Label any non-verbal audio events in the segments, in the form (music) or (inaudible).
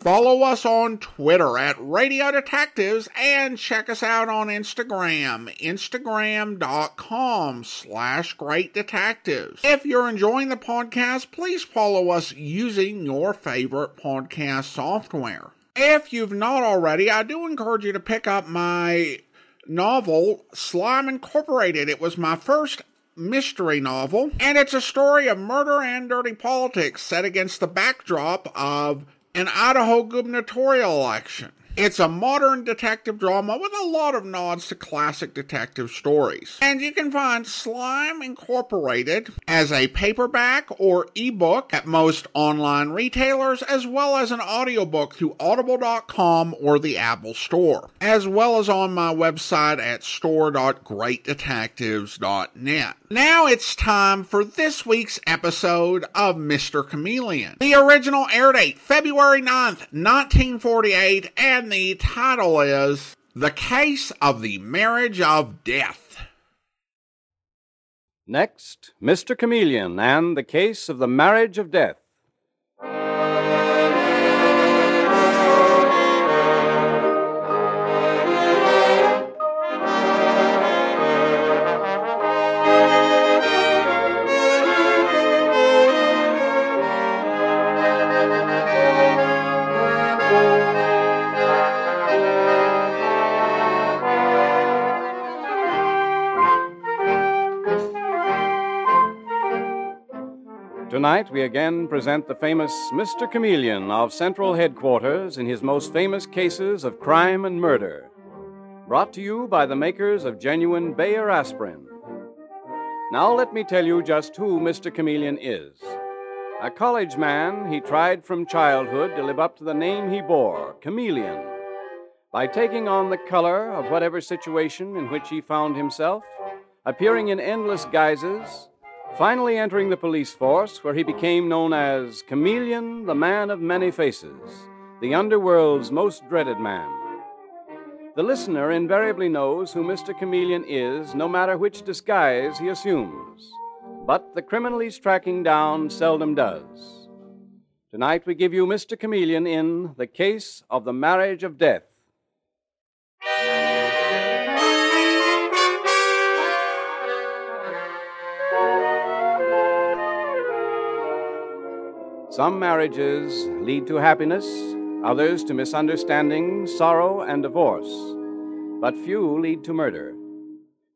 Follow us on Twitter at Radio Detectives and check us out on Instagram, instagram.com slash Great Detectives. If you're enjoying the podcast, please follow us using your favorite podcast software. If you've not already, I do encourage you to pick up my novel, Slime Incorporated. It was my first mystery novel, and it's a story of murder and dirty politics set against the backdrop of an Idaho gubernatorial election. It's a modern detective drama with a lot of nods to classic detective stories. And you can find Slime Incorporated as a paperback or ebook at most online retailers, as well as an audiobook through audible.com or the Apple Store, as well as on my website at store.greatdetectives.net. Now it's time for this week's episode of Mr. Chameleon. The original air date, February 9th, 1948, and the title is The Case of the Marriage of Death. Next, Mr. Chameleon and the Case of the Marriage of Death. Tonight, we again present the famous Mr. Chameleon of Central Headquarters in his most famous cases of crime and murder. Brought to you by the makers of genuine Bayer aspirin. Now, let me tell you just who Mr. Chameleon is. A college man, he tried from childhood to live up to the name he bore, Chameleon. By taking on the color of whatever situation in which he found himself, appearing in endless guises, finally entering the police force, where he became known as Chameleon, the Man of Many Faces, the underworld's most dreaded man. The listener invariably knows who Mr. Chameleon is, no matter which disguise he assumes. But the criminal he's tracking down seldom does. Tonight we give you Mr. Chameleon in The Case of the Marriage of Death. Some marriages lead to happiness, others to misunderstanding, sorrow, and divorce. But few lead to murder.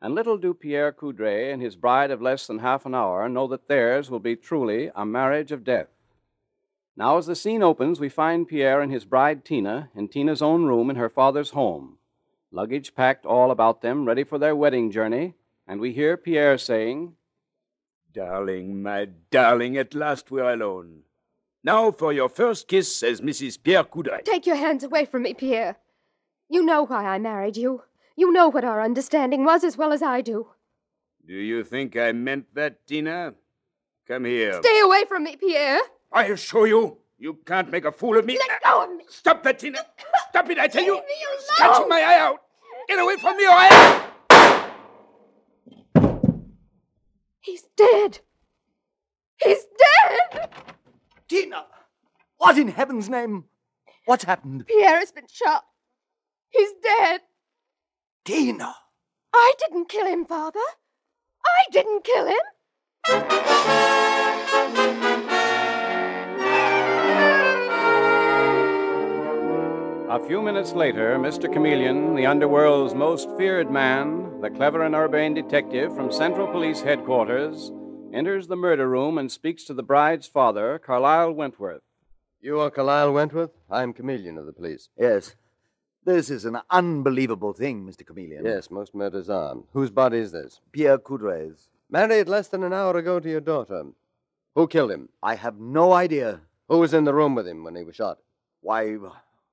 And little do Pierre Coudray and his bride of less than half an hour know that theirs will be truly a marriage of death. Now, as the scene opens, we find Pierre and his bride Tina in Tina's own room in her father's home, luggage packed all about them, ready for their wedding journey, and we hear Pierre saying, Darling, my darling, at last we're alone. Now for your first kiss, says Mrs. Pierre Coudray. Take your hands away from me, Pierre. You know why I married you. You know what our understanding was as well as I do. Do you think I meant that, Tina? Come here. Stay away from me, Pierre. I assure you, you can't make a fool of me. Let go of me. Stop that, Tina. Stop it, I tell you. Leave me alone. Scratching my eye out. Get away from me or I. He's dead. He's dead. Tina! What in heaven's name? What's happened? Pierre has been shot. He's dead. Tina! I didn't kill him, Father. I didn't kill him. A few minutes later, Mr. Chameleon, the underworld's most feared man, the clever and urbane detective from Central Police Headquarters, enters the murder room and speaks to the bride's father, Carlyle Wentworth. You are Carlyle Wentworth? I'm Chameleon of the police. Yes. This is an unbelievable thing, Mr. Chameleon. Yes, most murders are. Whose body is this? Pierre Coudray's. Married less than an hour ago to your daughter. Who killed him? I have no idea. Who was in the room with him when he was shot? Why,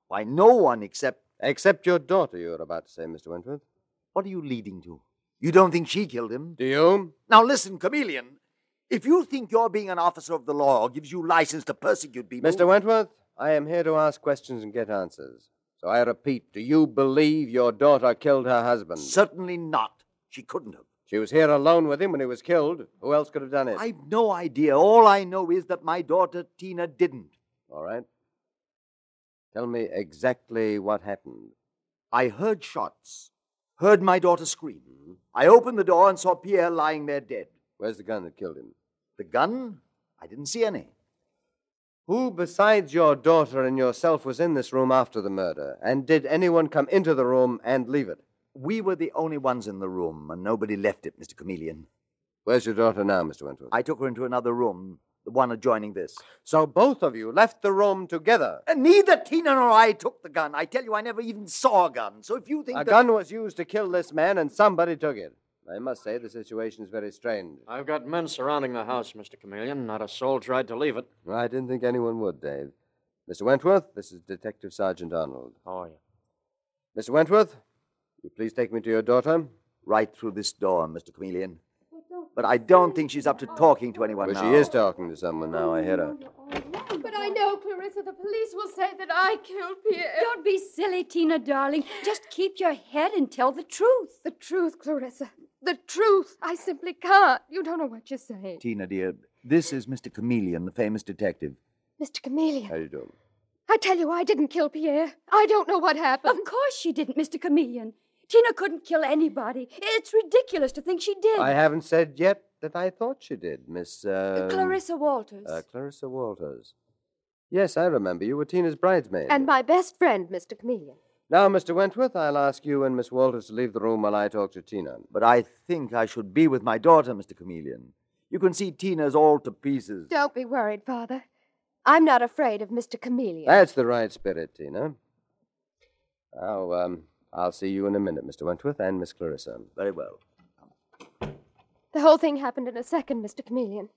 why, no one except. Except your daughter, you were about to say, Mr. Wentworth. What are you leading to? You don't think she killed him? Do you? Now listen, Chameleon. If you think your being an officer of the law gives you license to persecute people. Mr. Wentworth, I am here to ask questions and get answers. So I repeat, do you believe your daughter killed her husband? Certainly not. She couldn't have. She was here alone with him when he was killed. Who else could have done it? I've no idea. All I know is that my daughter Tina didn't. All right. Tell me exactly what happened. I heard shots, heard my daughter scream. Mm-hmm. I opened the door and saw Pierre lying there dead. Where's the gun that killed him? The gun? I didn't see any. Who besides your daughter and yourself was in this room after the murder? And did anyone come into the room and leave it? We were the only ones in the room, and nobody left it, Mr. Chameleon. Where's your daughter now, Mr. Wentworth? I took her into another room, the one adjoining this. So both of you left the room together. And neither Tina nor I took the gun. I tell you, I never even saw a gun. So if you think A that... gun was used to kill this man, and somebody took it. I must say the situation is very strange. I've got men surrounding the house, Mr. Chameleon. Not a soul tried to leave it. I didn't think anyone would, Dave. Mr. Wentworth, this is Detective Sergeant Arnold. How are you? Mr. Wentworth, will you please take me to your daughter? Right through this door, Mr. Chameleon. But I don't think she's up to talking to anyone Well, now. she is talking to someone now. I hear her. But I know, Clarissa, the police will say that I killed Pierre. Don't be silly, Tina, darling. Just keep your head and tell the truth. The truth, Clarissa. The truth. I simply can't. You don't know what you're saying. Tina, dear, this is Mr. Chameleon, the famous detective. Mr. Chameleon, How do you do? I tell you, I didn't kill Pierre. I don't know what happened. Of course she didn't, Mr. Chameleon. Tina couldn't kill anybody. It's ridiculous to think she did. I haven't said yet that I thought she did, Miss. Uh, Clarissa Walters. Uh, Clarissa Walters. Yes, I remember. You were Tina's bridesmaid. And my best friend, Mr. Chameleon. Now, Mr. Wentworth, I'll ask you and Miss Walters to leave the room while I talk to Tina. But I think I should be with my daughter, Mr. Chameleon. You can see Tina's all to pieces. Don't be worried, Father. I'm not afraid of Mr. Chameleon. That's the right spirit, Tina. Now, um, I'll see you in a minute, Mr. Wentworth and Miss Clarissa. Very well. The whole thing happened in a second, Mr. Chameleon.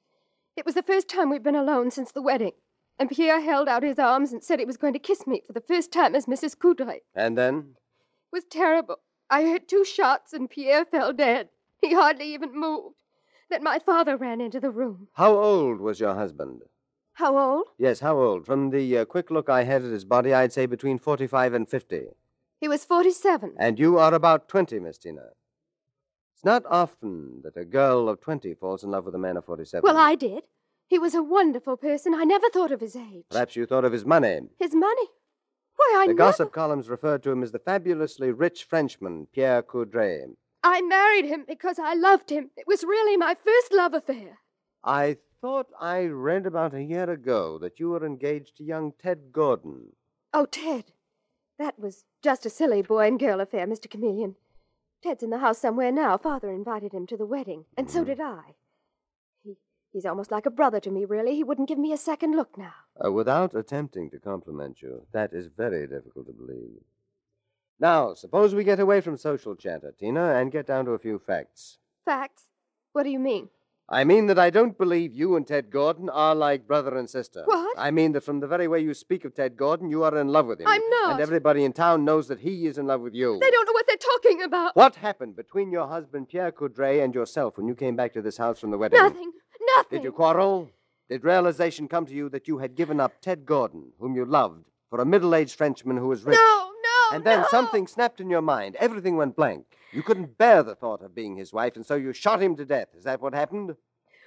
It was the first time we'd been alone since the wedding. And Pierre held out his arms and said he was going to kiss me for the first time as Mrs. Coudray. And then? was terrible. I heard two shots and Pierre fell dead. He hardly even moved. Then my father ran into the room. How old was your husband? How old? Yes, how old? From the uh, quick look I had at his body, I'd say between 45 and 50. He was 47. And you are about 20, Miss Tina. It's not often that a girl of 20 falls in love with a man of 47. Well, I did. He was a wonderful person. I never thought of his age. Perhaps you thought of his money. His money? Why, I the never... gossip columns referred to him as the fabulously rich Frenchman, Pierre Coudray. I married him because I loved him. It was really my first love affair. I thought I read about a year ago that you were engaged to young Ted Gordon. Oh, Ted. That was just a silly boy and girl affair, Mr. Chameleon. Ted's in the house somewhere now. Father invited him to the wedding, and so mm. did I. He, he's almost like a brother to me, really. He wouldn't give me a second look now. Uh, without attempting to compliment you, that is very difficult to believe. Now, suppose we get away from social chatter, Tina, and get down to a few facts. Facts? What do you mean? I mean that I don't believe you and Ted Gordon are like brother and sister. What? I mean that from the very way you speak of Ted Gordon, you are in love with him. I'm not. And everybody in town knows that he is in love with you. They don't know what they're talking about. What happened between your husband, Pierre Coudray, and yourself when you came back to this house from the wedding? Nothing. Nothing. Did you quarrel? Did realization come to you that you had given up Ted Gordon, whom you loved, for a middle aged Frenchman who was rich? No, no. And then no. something snapped in your mind. Everything went blank. You couldn't bear the thought of being his wife, and so you shot him to death. Is that what happened?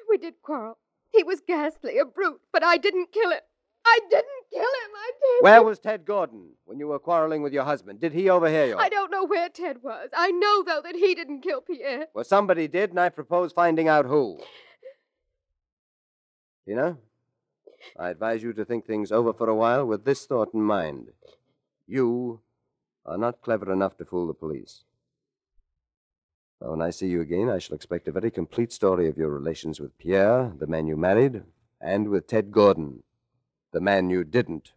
We did quarrel. He was ghastly, a brute, but I didn't kill him. I didn't kill him. I didn't. Where was Ted Gordon when you were quarreling with your husband? Did he overhear you? I don't know where Ted was. I know, though, that he didn't kill Pierre. Well, somebody did, and I propose finding out who. Tina, I advise you to think things over for a while with this thought in mind. You are not clever enough to fool the police. Now, when I see you again, I shall expect a very complete story of your relations with Pierre, the man you married, and with Ted Gordon, the man you didn't.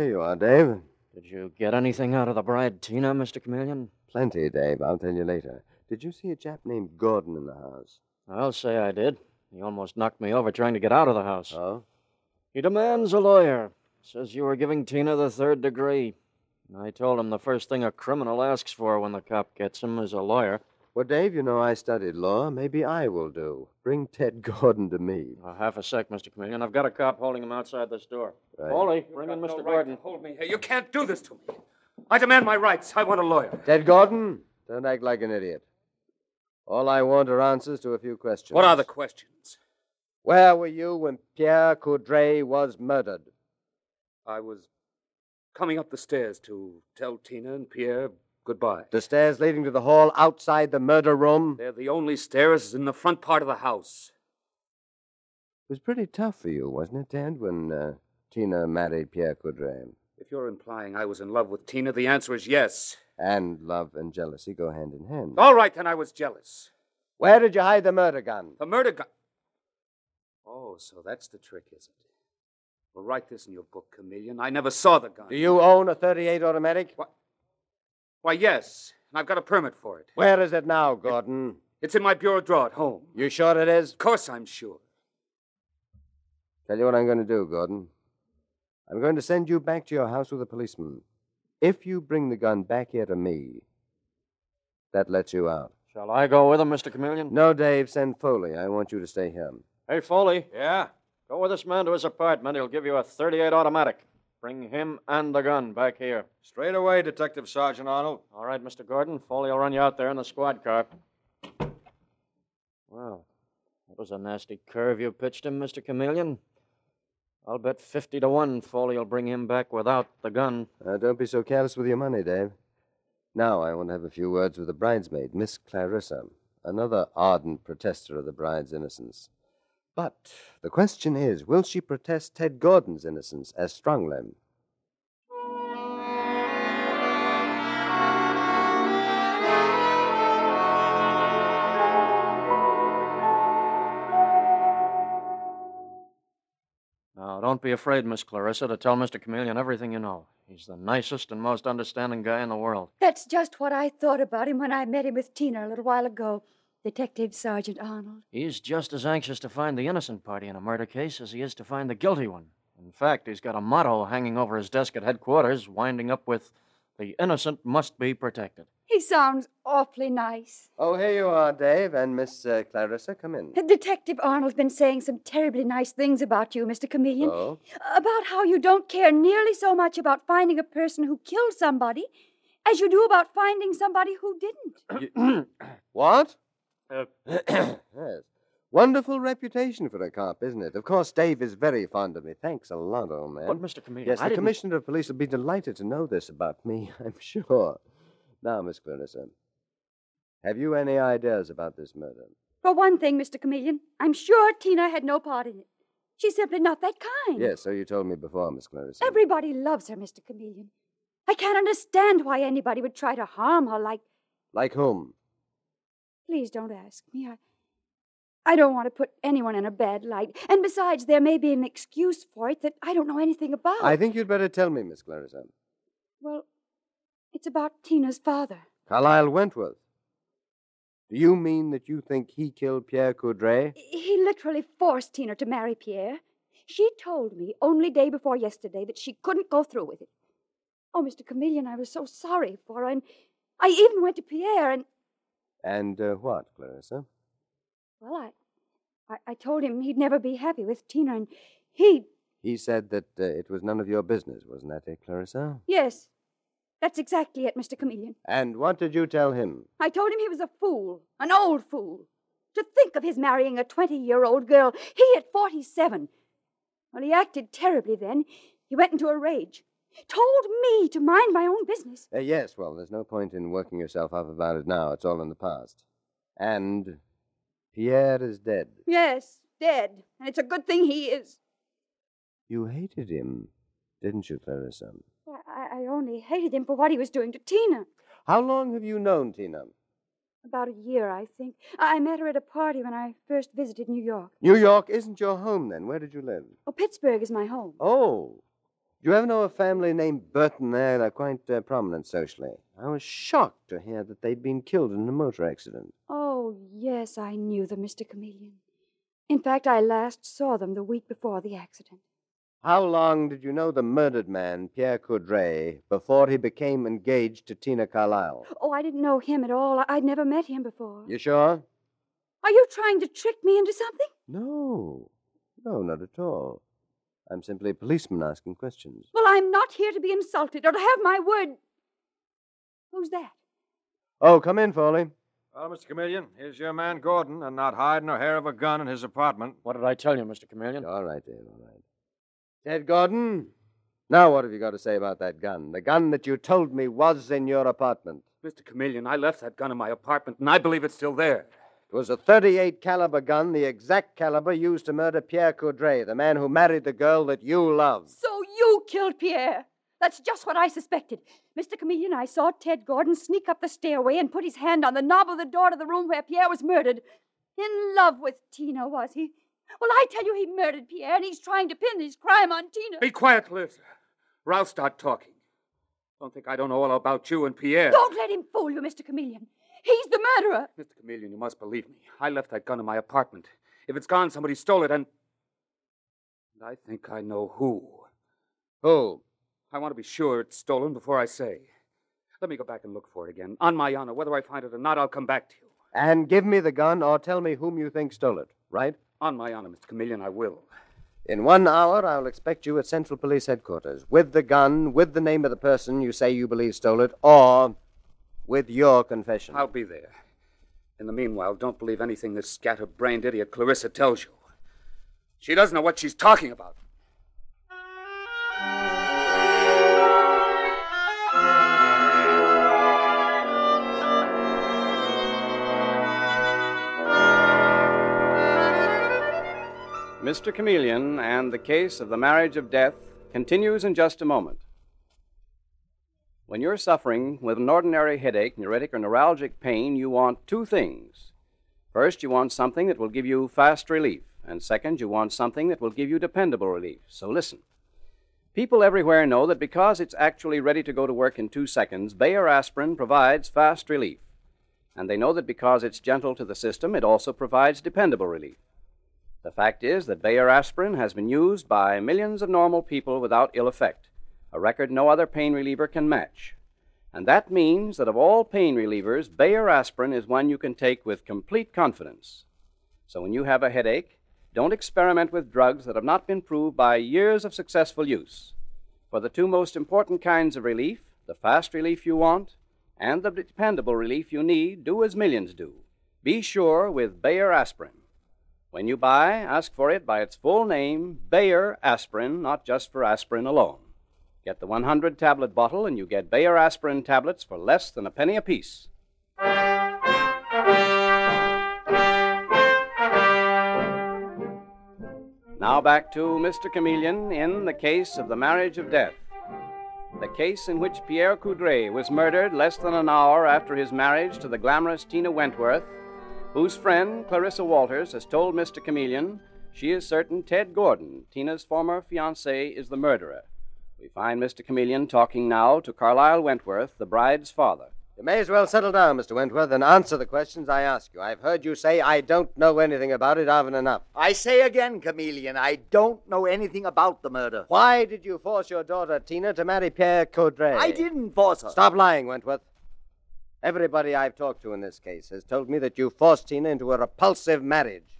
Here you are, Dave. Did you get anything out of the bride, Tina, Mr. Chameleon? Plenty, Dave. I'll tell you later. Did you see a chap named Gordon in the house? I'll say I did. He almost knocked me over trying to get out of the house. Oh? He demands a lawyer. Says you were giving Tina the third degree. I told him the first thing a criminal asks for when the cop gets him is a lawyer. Well, Dave, you know I studied law. Maybe I will do. Bring Ted (laughs) Gordon to me. Uh, half a sec, Mr. Chameleon. I've got a cop holding him outside this door. Right. Foley, bring in Mr. Gordon. Hold me here. You can't do this to me. I demand my rights. I want a lawyer. Ted Gordon, don't act like an idiot. All I want are answers to a few questions. What are the questions? Where were you when Pierre Coudray was murdered? I was coming up the stairs to tell Tina and Pierre goodbye. The stairs leading to the hall outside the murder room? They're the only stairs in the front part of the house. It was pretty tough for you, wasn't it, Ted, when uh, Tina married Pierre Coudray? If you're implying I was in love with Tina, the answer is yes. And love and jealousy go hand in hand. All right, then I was jealous. Where did you hide the murder gun? The murder gun. Oh, so that's the trick, is it? Well, write this in your book, Chameleon. I never saw the gun. Do you own a 38 automatic? What? Why, yes. And I've got a permit for it. Where is it now, Gordon? It's in my bureau drawer at home. You sure it is? Of course I'm sure. Tell you what I'm going to do, Gordon. I'm going to send you back to your house with a policeman. If you bring the gun back here to me, that lets you out. Shall I go with him, Mr. Chameleon? No, Dave, send Foley. I want you to stay here. Hey, Foley. Yeah? Go with this man to his apartment. He'll give you a 38 automatic. Bring him and the gun back here. Straight away, Detective Sergeant Arnold. All right, Mr. Gordon. Foley will run you out there in the squad car. Well, that was a nasty curve you pitched him, Mr. Chameleon. I'll bet 50 to 1 Foley will bring him back without the gun. Uh, don't be so careless with your money, Dave. Now I want to have a few words with the bridesmaid, Miss Clarissa, another ardent protester of the bride's innocence. But the question is will she protest Ted Gordon's innocence as strongly? Now, don't be afraid, Miss Clarissa, to tell Mr. Chameleon everything you know. He's the nicest and most understanding guy in the world. That's just what I thought about him when I met him with Tina a little while ago. Detective Sergeant Arnold. He's just as anxious to find the innocent party in a murder case as he is to find the guilty one. In fact, he's got a motto hanging over his desk at headquarters, winding up with, The innocent must be protected. He sounds awfully nice. Oh, here you are, Dave, and Miss uh, Clarissa. Come in. Detective Arnold's been saying some terribly nice things about you, Mr. Chameleon. Oh? About how you don't care nearly so much about finding a person who killed somebody as you do about finding somebody who didn't. (clears throat) What? Uh, (clears throat) yes. Wonderful reputation for a cop, isn't it? Of course, Dave is very fond of me. Thanks a lot, old man. But, Mr. Chameleon, Yes, I the didn't- Commissioner of Police will be delighted to know this about me, (laughs) I'm sure. Now, Miss Clarissa, have you any ideas about this murder? For one thing, Mr. Chameleon, I'm sure Tina had no part in it. She's simply not that kind. Yes, so you told me before, Miss Clarissa. Everybody loves her, Mr. Chameleon. I can't understand why anybody would try to harm her like. Like whom? Please don't ask me. I. I don't want to put anyone in a bad light. And besides, there may be an excuse for it that I don't know anything about. I think you'd better tell me, Miss Clarissa. Well, it's about Tina's father. Carlyle Wentworth. Do you mean that you think he killed Pierre Coudray? He literally forced Tina to marry Pierre. She told me only day before yesterday that she couldn't go through with it. Oh, Mr. Chameleon, I was so sorry for her, and I even went to Pierre and And uh, what, Clarissa? well, I, I, I told him he'd never be happy with Tina, and he, He said that uh, it was none of your business, wasn't that it, Clarissa? yes, that's exactly it, Mr. Chameleon. And what did you tell him? I told him he was a fool, an old fool. To think of his marrying a 20 year old girl, he at 47. Well, he acted terribly then. He went into a rage. Told me to mind my own business. Uh, yes, well, there's no point in working yourself up about it now. It's all in the past. And Pierre is dead. Yes, dead. And it's a good thing he is. You hated him, didn't you, Clarissa? I, I only hated him for what he was doing to Tina. How long have you known Tina? About a year, I think. I met her at a party when I first visited New York. New York isn't your home, then. Where did you live? Oh, Pittsburgh is my home. Oh. Do you ever know a family named Burton there? They're quite uh, prominent socially. I was shocked to hear that they'd been killed in a motor accident. Oh, yes, I knew them, Mr. Chameleon. In fact, I last saw them the week before the accident. How long did you know the murdered man, Pierre Coudray, before he became engaged to Tina Carlyle? Oh, I didn't know him at all. I'd never met him before. You sure? Are you trying to trick me into something? No. No, not at all. I'm simply a policeman asking questions. Well, I'm not here to be insulted or to have my word. Who's that? Oh, come in, Foley. Well, Mr. Chameleon, here's your man Gordon, and not hiding a hair of a gun in his apartment. What did I tell you, Mr. Chameleon? All right, Dave, all right. Ted Gordon, now what have you got to say about that gun? The gun that you told me was in your apartment. Mr. Chameleon, I left that gun in my apartment, and I believe it's still there. It was a 38 caliber gun, the exact caliber used to murder Pierre Coudray, the man who married the girl that you love. So you killed Pierre. That's just what I suspected. Mr. Chameleon, I saw Ted Gordon sneak up the stairway and put his hand on the knob of the door to the room where Pierre was murdered. In love with Tina, was he? Well, I tell you, he murdered Pierre, and he's trying to pin his crime on Tina. Be quiet, Clarissa. Or I'll start talking. Don't think I don't know all about you and Pierre. Don't let him fool you, Mr. Chameleon. He's the murderer. Mr. Chameleon, you must believe me. I left that gun in my apartment. If it's gone, somebody stole it, and. and I think I know who. Who? I want to be sure it's stolen before I say. Let me go back and look for it again. On my honor, whether I find it or not, I'll come back to you. And give me the gun or tell me whom you think stole it, right? On my honor, Mr. Chameleon, I will. In one hour, I'll expect you at Central Police Headquarters with the gun, with the name of the person you say you believe stole it, or with your confession. I'll be there. In the meanwhile, don't believe anything this scatterbrained idiot Clarissa tells you. She doesn't know what she's talking about. Mr. Chameleon and the case of the marriage of death continues in just a moment. When you're suffering with an ordinary headache, neuritic, or neuralgic pain, you want two things. First, you want something that will give you fast relief, and second, you want something that will give you dependable relief. So listen. People everywhere know that because it's actually ready to go to work in two seconds, Bayer aspirin provides fast relief. And they know that because it's gentle to the system, it also provides dependable relief. The fact is that Bayer aspirin has been used by millions of normal people without ill effect, a record no other pain reliever can match. And that means that of all pain relievers, Bayer aspirin is one you can take with complete confidence. So when you have a headache, don't experiment with drugs that have not been proved by years of successful use. For the two most important kinds of relief, the fast relief you want and the dependable relief you need, do as millions do. Be sure with Bayer aspirin. When you buy, ask for it by its full name, Bayer aspirin, not just for aspirin alone. Get the 100 tablet bottle, and you get Bayer aspirin tablets for less than a penny apiece. Now back to Mr. Chameleon in the case of the marriage of death. The case in which Pierre Coudray was murdered less than an hour after his marriage to the glamorous Tina Wentworth, whose friend, Clarissa Walters, has told Mr. Chameleon she is certain Ted Gordon, Tina's former fiance, is the murderer. We find Mr. Chameleon talking now to Carlyle Wentworth, the bride's father. You may as well settle down, Mr. Wentworth, and answer the questions I ask you. I've heard you say I don't know anything about it often enough. I say again, Chameleon, I don't know anything about the murder. Why did you force your daughter, Tina, to marry Pierre Coudray? I didn't force her. Stop lying, Wentworth. Everybody I've talked to in this case has told me that you forced Tina into a repulsive marriage.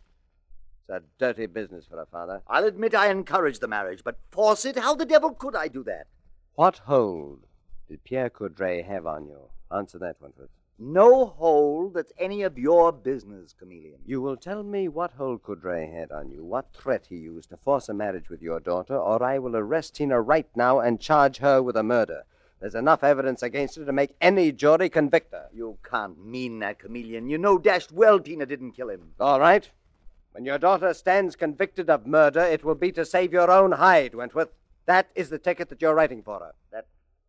It's a dirty business for a father. I'll admit I encouraged the marriage, but force it? How the devil could I do that? What hold did Pierre Coudray have on you? Answer that, Wentworth. No hold that's any of your business, Chameleon. You will tell me what hold Coudray had on you, what threat he used to force a marriage with your daughter, or I will arrest Tina right now and charge her with a murder. There's enough evidence against her to make any jury convict her. You can't mean that, Chameleon. You know dashed well Tina didn't kill him. All right. When your daughter stands convicted of murder, it will be to save your own hide, Wentworth. That is the ticket that you're writing for her. That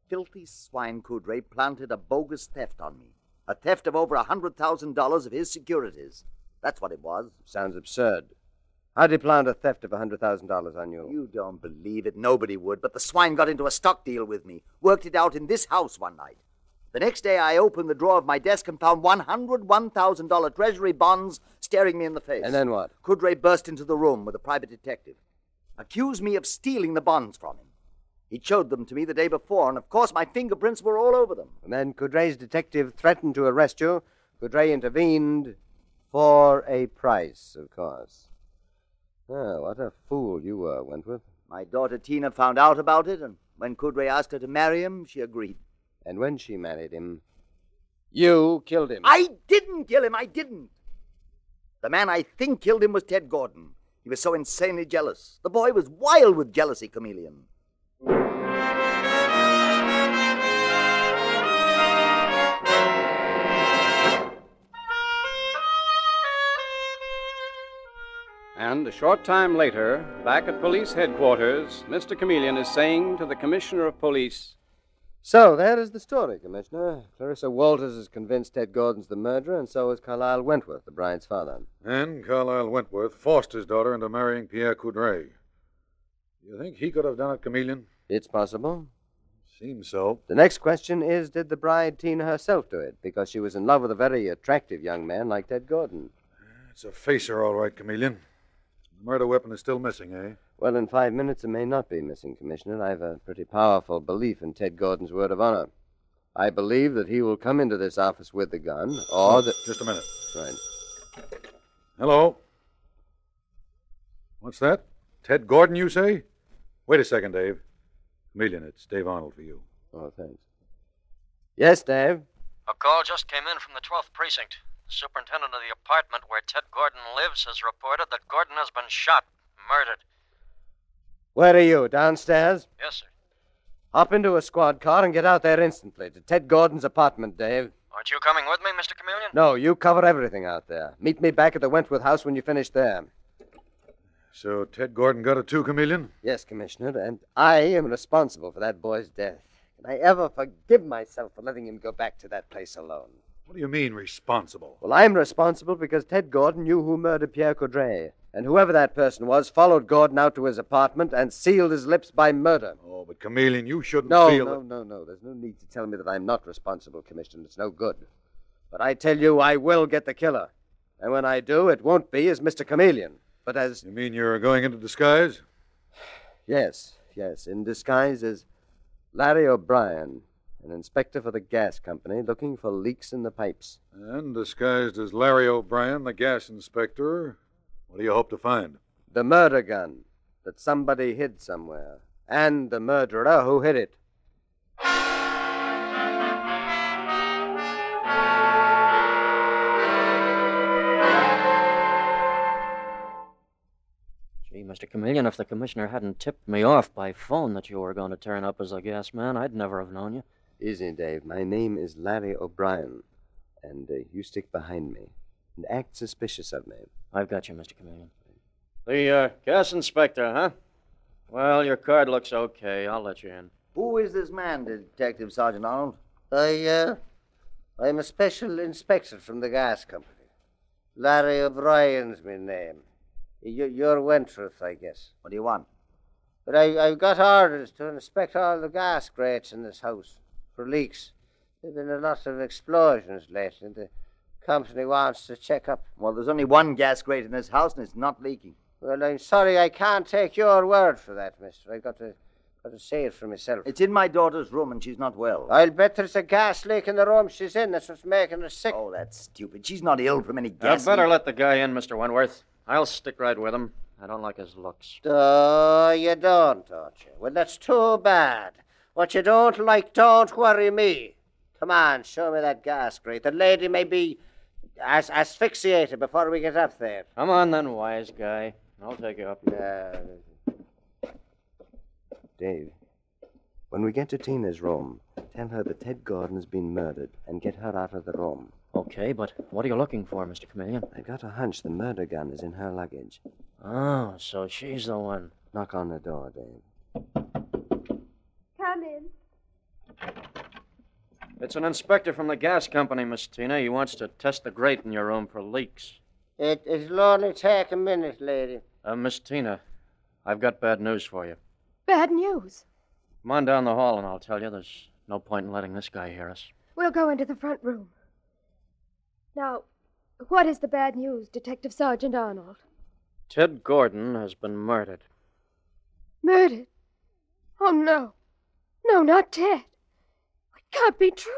filthy swine Coudray planted a bogus theft on me. A theft of over a hundred thousand dollars of his securities. That's what it was. Sounds absurd. How'd he plant a theft of a hundred thousand dollars on you? You don't believe it. Nobody would. But the swine got into a stock deal with me. Worked it out in this house one night. The next day, I opened the drawer of my desk and found one hundred one thousand dollar Treasury bonds staring me in the face. And then what? Coudray burst into the room with a private detective. accused me of stealing the bonds from him. He showed them to me the day before, and of course my fingerprints were all over them. And then Coudray's detective threatened to arrest you. Coudray intervened for a price, of course. Oh, what a fool you were, Wentworth. My daughter Tina found out about it, and when Coudray asked her to marry him, she agreed. And when she married him, you killed him. I didn't kill him, I didn't. The man I think killed him was Ted Gordon. He was so insanely jealous. The boy was wild with jealousy, Chameleon. And a short time later, back at police headquarters, Mr. Chameleon is saying to the Commissioner of Police, So, that is the story, Commissioner. Clarissa Walters is convinced Ted Gordon's the murderer, and so is Carlyle Wentworth, the bride's father. And Carlyle Wentworth forced his daughter into marrying Pierre Coudray. You think he could have done it, Chameleon? It's possible. Seems so. The next question is Did the bride Tina herself do it? Because she was in love with a very attractive young man like Ted Gordon. It's a facer, all right, Chameleon. The murder weapon is still missing, eh? Well, in five minutes it may not be missing, Commissioner. I've a pretty powerful belief in Ted Gordon's word of honor. I believe that he will come into this office with the gun, or that. Just a minute. Right. Hello? What's that? Ted Gordon, you say? Wait a second, Dave. Chameleon, it's Dave Arnold for you. Oh, thanks. Yes, Dave. A call just came in from the 12th precinct. The superintendent of the apartment where Ted Gordon lives has reported that Gordon has been shot, murdered. Where are you? Downstairs? Yes, sir. Hop into a squad car and get out there instantly to Ted Gordon's apartment, Dave. Aren't you coming with me, Mr. Chameleon? No, you cover everything out there. Meet me back at the Wentworth house when you finish there. So Ted Gordon got it too, Chameleon? Yes, Commissioner, and I am responsible for that boy's death. Can I ever forgive myself for letting him go back to that place alone? What do you mean, responsible? Well, I'm responsible because Ted Gordon knew who murdered Pierre Coudray. And whoever that person was followed Gordon out to his apartment and sealed his lips by murder. Oh, but Chameleon, you shouldn't No, feel no, that- no, no. There's no need to tell me that I'm not responsible, Commissioner. It's no good. But I tell you, I will get the killer. And when I do, it won't be as Mr. Chameleon, but as. You mean you're going into disguise? Yes, yes, in disguise as Larry O'Brien, an inspector for the gas company looking for leaks in the pipes. And disguised as Larry O'Brien, the gas inspector, what do you hope to find? The murder gun that somebody hid somewhere, and the murderer who hid it. Gee, Mr. Chameleon, if the commissioner hadn't tipped me off by phone that you were going to turn up as a gas man, I'd never have known you. Easy, Dave. My name is Larry O'Brien, and uh, you stick behind me and act suspicious of me. I've got you, Mr. Chameleon. The uh, gas inspector, huh? Well, your card looks okay. I'll let you in. Who is this man, Detective Sergeant Arnold? I, uh, I'm a special inspector from the gas company. Larry O'Brien's my name. You, you're Wentworth, I guess. What do you want? But I, I've got orders to inspect all the gas grates in this house for leaks. There've been a lot of explosions lately, the company wants to check up. Well, there's only one gas grate in this house, and it's not leaking. Well, I'm sorry I can't take your word for that, mister. I've got to, got to say it for myself. It's in my daughter's room, and she's not well. I'll bet there's a gas leak in the room she's in. That's what's making her sick. Oh, that's stupid. She's not ill from any gas. I'd better leak. let the guy in, Mr. Wentworth. I'll stick right with him. I don't like his looks. Oh, you don't, don't you? Well, that's too bad. What you don't like, don't worry me. Come on, show me that gas grate. The lady may be as asphyxiated before we get up there. Come on, then, wise guy. I'll take you up. there. Dave, when we get to Tina's room, tell her that Ted Gordon's been murdered and get her out of the room. Okay, but what are you looking for, Mr. Chameleon? I've got a hunch the murder gun is in her luggage. Oh, so she's the one. Knock on the door, Dave. Come in. It's an inspector from the gas company, Miss Tina. He wants to test the grate in your room for leaks. It is it'll only take a minute, lady. Uh, Miss Tina, I've got bad news for you. Bad news. Come on down the hall and I'll tell you. There's no point in letting this guy hear us. We'll go into the front room. Now, what is the bad news, Detective Sergeant Arnold? Ted Gordon has been murdered. Murdered? Oh, no. No, not Ted. It can't be true.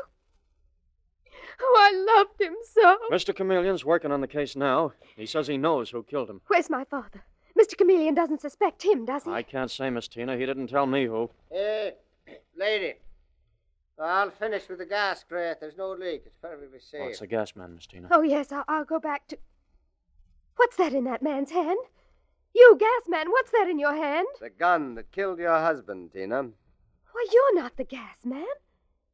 Oh, I loved him so. Mr. Chameleon's working on the case now. He says he knows who killed him. Where's my father? Mr. Chameleon doesn't suspect him, does he? I can't say, Miss Tina. He didn't tell me who. Hey, (clears throat) lady. I'll finish with the gas grate. There's no leak. It's perfectly safe. Oh, it's the gas man, Miss Tina. Oh, yes, I'll, I'll go back to. What's that in that man's hand? You, gas man, what's that in your hand? The gun that killed your husband, Tina. Why, you're not the gas man.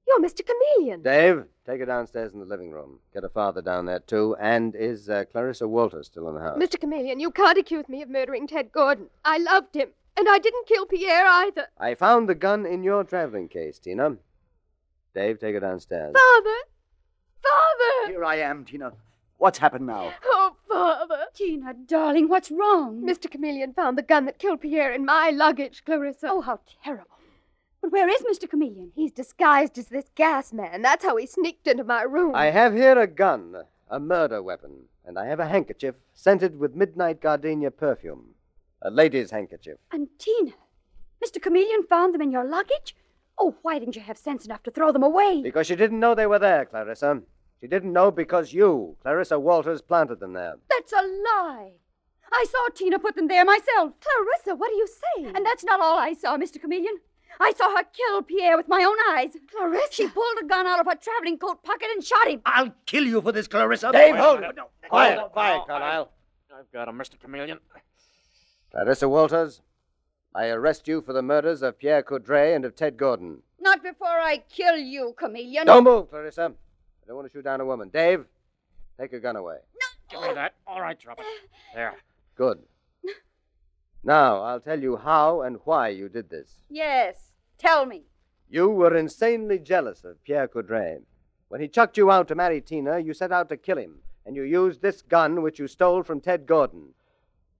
You're Mr. Chameleon. Dave, take her downstairs in the living room. Get her father down there, too. And is uh, Clarissa Walters still in the house? Mr. Chameleon, you can't accuse me of murdering Ted Gordon. I loved him, and I didn't kill Pierre either. I found the gun in your traveling case, Tina. Dave, take her downstairs. Father! Father! Here I am, Tina. What's happened now? Oh, Father! Tina, darling, what's wrong? Mr. Chameleon found the gun that killed Pierre in my luggage, Clarissa. Oh, how terrible. But where is Mr. Chameleon? He's disguised as this gas man. That's how he sneaked into my room. I have here a gun, a murder weapon, and I have a handkerchief scented with midnight gardenia perfume. A lady's handkerchief. And Tina, Mr. Chameleon found them in your luggage? Oh, why didn't you have sense enough to throw them away? Because she didn't know they were there, Clarissa. She didn't know because you, Clarissa Walters, planted them there. That's a lie. I saw Tina put them there myself. Clarissa, what are you saying? And that's not all I saw, Mr. Chameleon. I saw her kill Pierre with my own eyes. Clarissa? She pulled a gun out of her traveling coat pocket and shot him. I'll kill you for this, Clarissa. Dave, hold it. Quiet, quiet, Carlyle. I've got him, Mr. Chameleon. Clarissa Walters, I arrest you for the murders of Pierre Coudray and of Ted Gordon. Not before I kill you, Chameleon. Don't move, Clarissa. I don't want to shoot down a woman. Dave, take your gun away. No. Give me that. All right, drop it. There. Good. Now, I'll tell you how and why you did this. Yes, tell me. You were insanely jealous of Pierre Coudray. When he chucked you out to marry Tina, you set out to kill him, and you used this gun which you stole from Ted Gordon.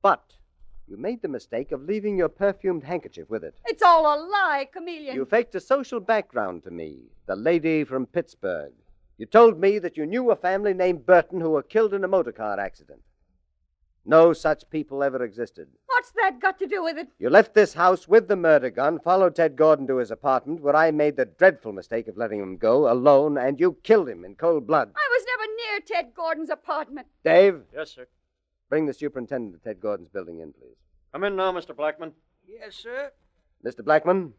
But you made the mistake of leaving your perfumed handkerchief with it. It's all a lie, Chameleon. You faked a social background to me, the lady from Pittsburgh. You told me that you knew a family named Burton who were killed in a motor car accident. No such people ever existed. What's that got to do with it? You left this house with the murder gun, followed Ted Gordon to his apartment, where I made the dreadful mistake of letting him go alone, and you killed him in cold blood. I was never near Ted Gordon's apartment. Dave, Yes, sir. bring the superintendent of Ted Gordon's building in, please. Come in now, Mr. Blackman. Yes, sir. Mr. Blackman,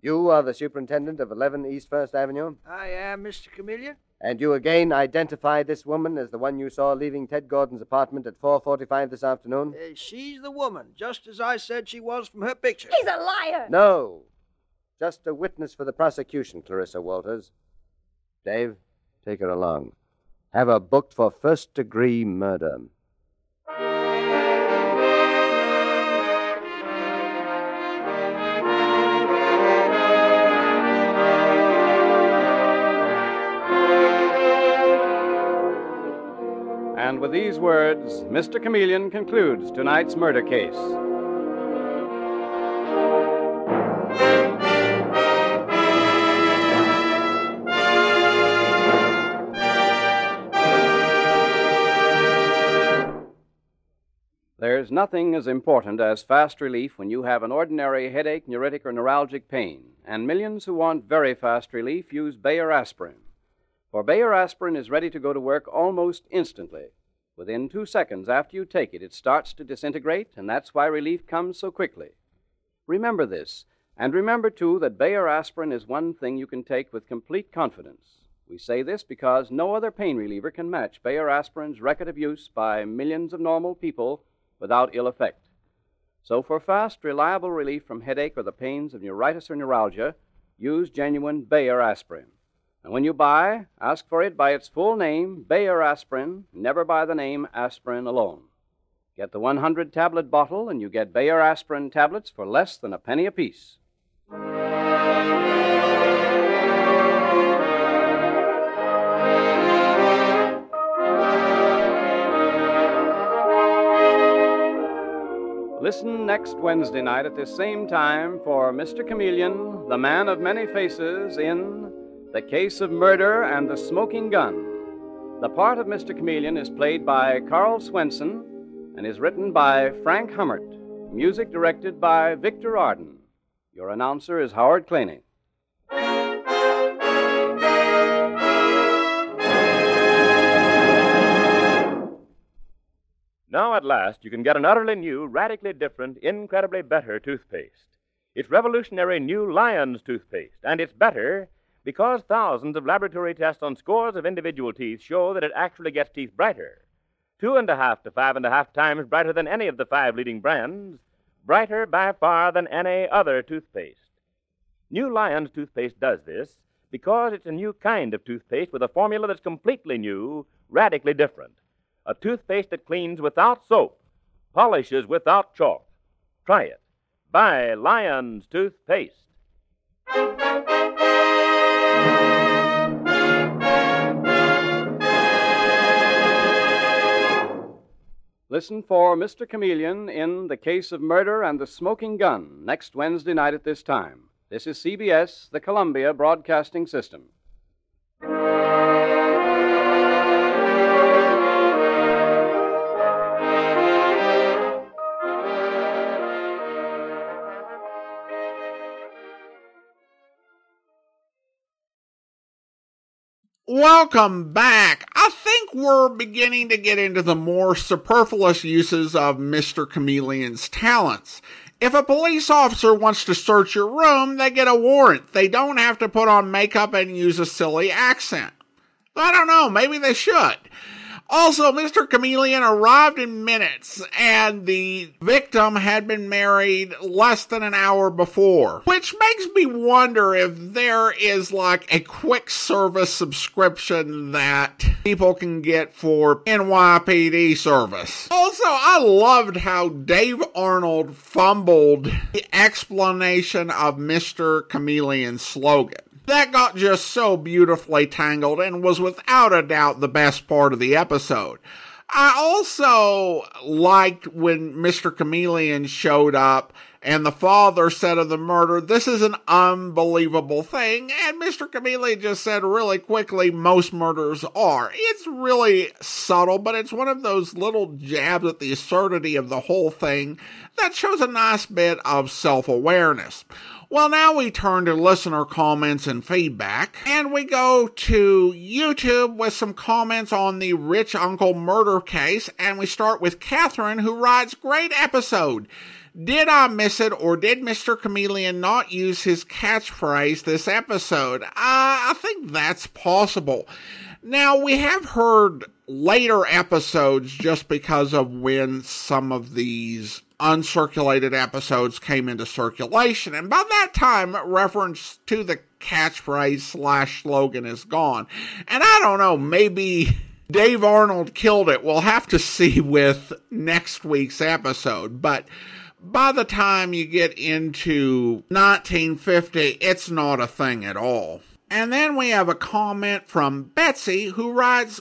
you are the superintendent of 11 East First Avenue, I am Mr. Chameleon. And you again identify this woman as the one you saw leaving Ted Gordon's apartment at 4:45 this afternoon? Uh, she's the woman, just as I said she was from her picture. He's a liar. No. Just a witness for the prosecution, Clarissa Walters. Dave, take her along. Have her booked for first degree murder. And with these words, Mr. Chameleon concludes tonight's murder case. There's nothing as important as fast relief when you have an ordinary headache, neuritic, or neuralgic pain, and millions who want very fast relief use Bayer aspirin. For Bayer aspirin is ready to go to work almost instantly. Within two seconds after you take it, it starts to disintegrate, and that's why relief comes so quickly. Remember this, and remember, too, that Bayer aspirin is one thing you can take with complete confidence. We say this because no other pain reliever can match Bayer aspirin's record of use by millions of normal people without ill effect. So, for fast, reliable relief from headache or the pains of neuritis or neuralgia, use genuine Bayer aspirin. And when you buy, ask for it by its full name, Bayer aspirin, never by the name aspirin alone. Get the 100 tablet bottle, and you get Bayer aspirin tablets for less than a penny apiece. Listen next Wednesday night at this same time for Mr. Chameleon, the man of many faces, in The Case of Murder and the Smoking Gun. The part of Mr. Chameleon is played by Carl Swenson and is written by Frank Hummert. Music directed by Victor Arden. Your announcer is Howard Claney. Now, at last, you can get an utterly new, radically different, incredibly better toothpaste. It's revolutionary new Lion's toothpaste, and it's better because thousands of laboratory tests on scores of individual teeth show that it actually gets teeth brighter. Two and a half to five and a half times brighter than any of the five leading brands, brighter by far than any other toothpaste. New Lion's toothpaste does this because it's a new kind of toothpaste with a formula that's completely new, radically different. A toothpaste that cleans without soap, polishes without chalk. Try it. Buy Lion's toothpaste. Listen for Mr. Chameleon in The Case of Murder and the Smoking Gun next Wednesday night at this time. This is CBS, the Columbia Broadcasting System. Welcome back. I think we're beginning to get into the more superfluous uses of Mr. Chameleon's talents. If a police officer wants to search your room, they get a warrant. They don't have to put on makeup and use a silly accent. I don't know, maybe they should. Also, Mr. Chameleon arrived in minutes, and the victim had been married less than an hour before. Which makes me wonder if there is like a quick service subscription that people can get for NYPD service. Also, I loved how Dave Arnold fumbled the explanation of Mr. Chameleon's slogan. That got just so beautifully tangled and was without a doubt the best part of the episode. I also liked when Mr. Chameleon showed up and the father said of the murder, This is an unbelievable thing. And Mr. Chameleon just said really quickly, Most murders are. It's really subtle, but it's one of those little jabs at the absurdity of the whole thing that shows a nice bit of self awareness. Well, now we turn to listener comments and feedback, and we go to YouTube with some comments on the Rich Uncle murder case, and we start with Catherine, who writes, Great episode. Did I miss it, or did Mr. Chameleon not use his catchphrase this episode? Uh, I think that's possible. Now, we have heard later episodes just because of when some of these uncirculated episodes came into circulation. And by that time, reference to the catchphrase slash slogan is gone. And I don't know, maybe Dave Arnold killed it. We'll have to see with next week's episode. But by the time you get into 1950, it's not a thing at all. And then we have a comment from Betsy who writes,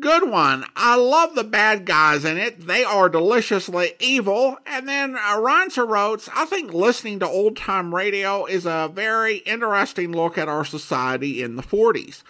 Good one. I love the bad guys in it. They are deliciously evil. And then uh, Ronsa wrote, I think listening to old time radio is a very interesting look at our society in the 40s.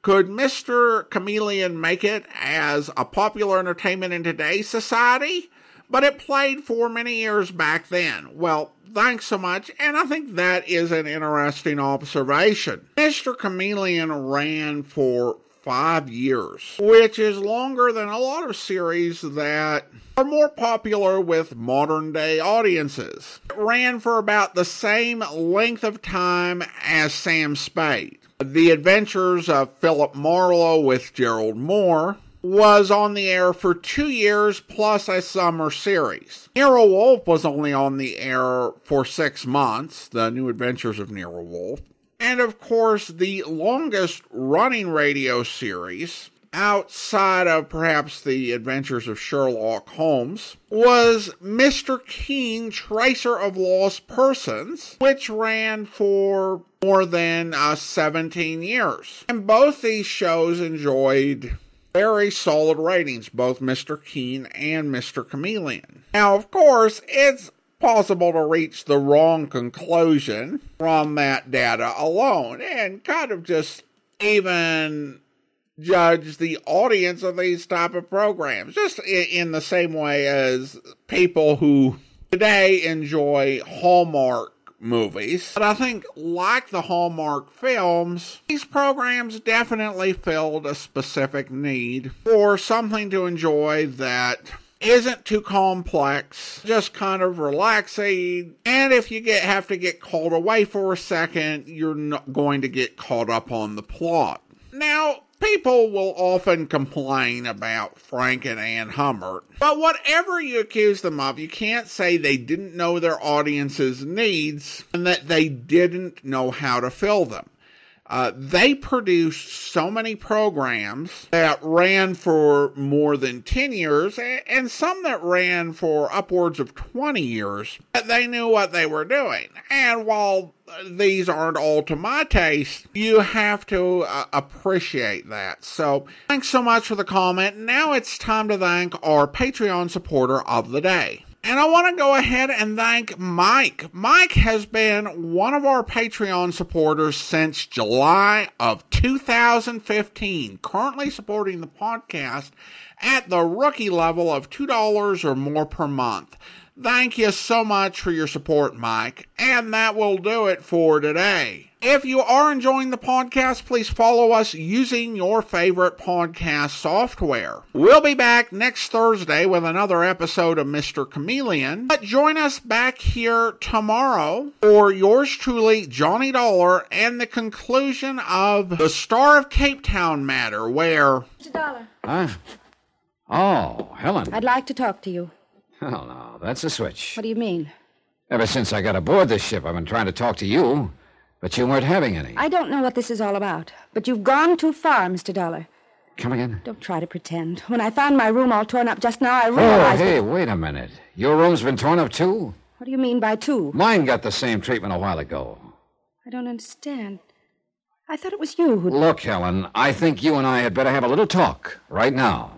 Could Mr. Chameleon make it as a popular entertainment in today's society? But it played for many years back then. Well, thanks so much, and I think that is an interesting observation. Mr. Chameleon ran for five years, which is longer than a lot of series that are more popular with modern day audiences. It ran for about the same length of time as Sam Spade. The Adventures of Philip Marlowe with Gerald Mohr was on the air for two years plus a summer series. Nero Wolfe was only on the air for six months, The New Adventures of Nero Wolfe. And of course, the longest running radio series outside of perhaps the adventures of Sherlock Holmes was Mr. Keen Tracer of Lost Persons, which ran for more than uh, 17 years. And both these shows enjoyed very solid ratings, both Mr. Keen and Mr. Chameleon. Now, of course, it's possible to reach the wrong conclusion from that data alone and kind of just even judge the audience of these type of programs just in, the same way as people who today enjoy Hallmark movies. But I think, like the Hallmark films, these programs definitely filled a specific need for something to enjoy that isn't too complex, just kind of relaxing. And if you get have to get called away for a second, you're not going to get caught up on the plot. Now, people will often complain about Frank and Ann Hummert, but whatever you accuse them of, you can't say they didn't know their audience's needs and that they didn't know how to fill them. Uh, they produced so many programs that ran for more than 10 years and some that ran for upwards of 20 years. They knew what they were doing. And while these aren't all to my taste, you have to uh, appreciate that. So thanks so much for the comment. Now it's time to thank our Patreon supporter of the day. And I want to go ahead and thank Mike. Mike has been one of our Patreon supporters since July of 2015, currently supporting the podcast at the rookie level of $2 or more per month. Thank you so much for your support, Mike. And that will do it for today. If you are enjoying the podcast, please follow us using your favorite podcast software. We'll be back next Thursday with another episode of Mr. Chameleon. But join us back here tomorrow for yours truly, Johnny Dollar, and the conclusion of the Star of Cape Town matter, where. Mr. Dollar, Huh? Oh, Helen. I'd like to talk to you. Well, now, that's a switch. What do you mean? Ever since I got aboard this ship, I've been trying to talk to you, but you weren't having any. I don't know what this is all about, but you've gone too far, Mr. Dollar. Come again? Don't try to pretend. When I found my room all torn up just now, I realized. Oh, realized. hey, that- wait a minute. Your room's been torn up, too? What do you mean by two? Mine got the same treatment a while ago. I don't understand. I thought it was you who. Look, Helen, I think you and I had better have a little talk right now.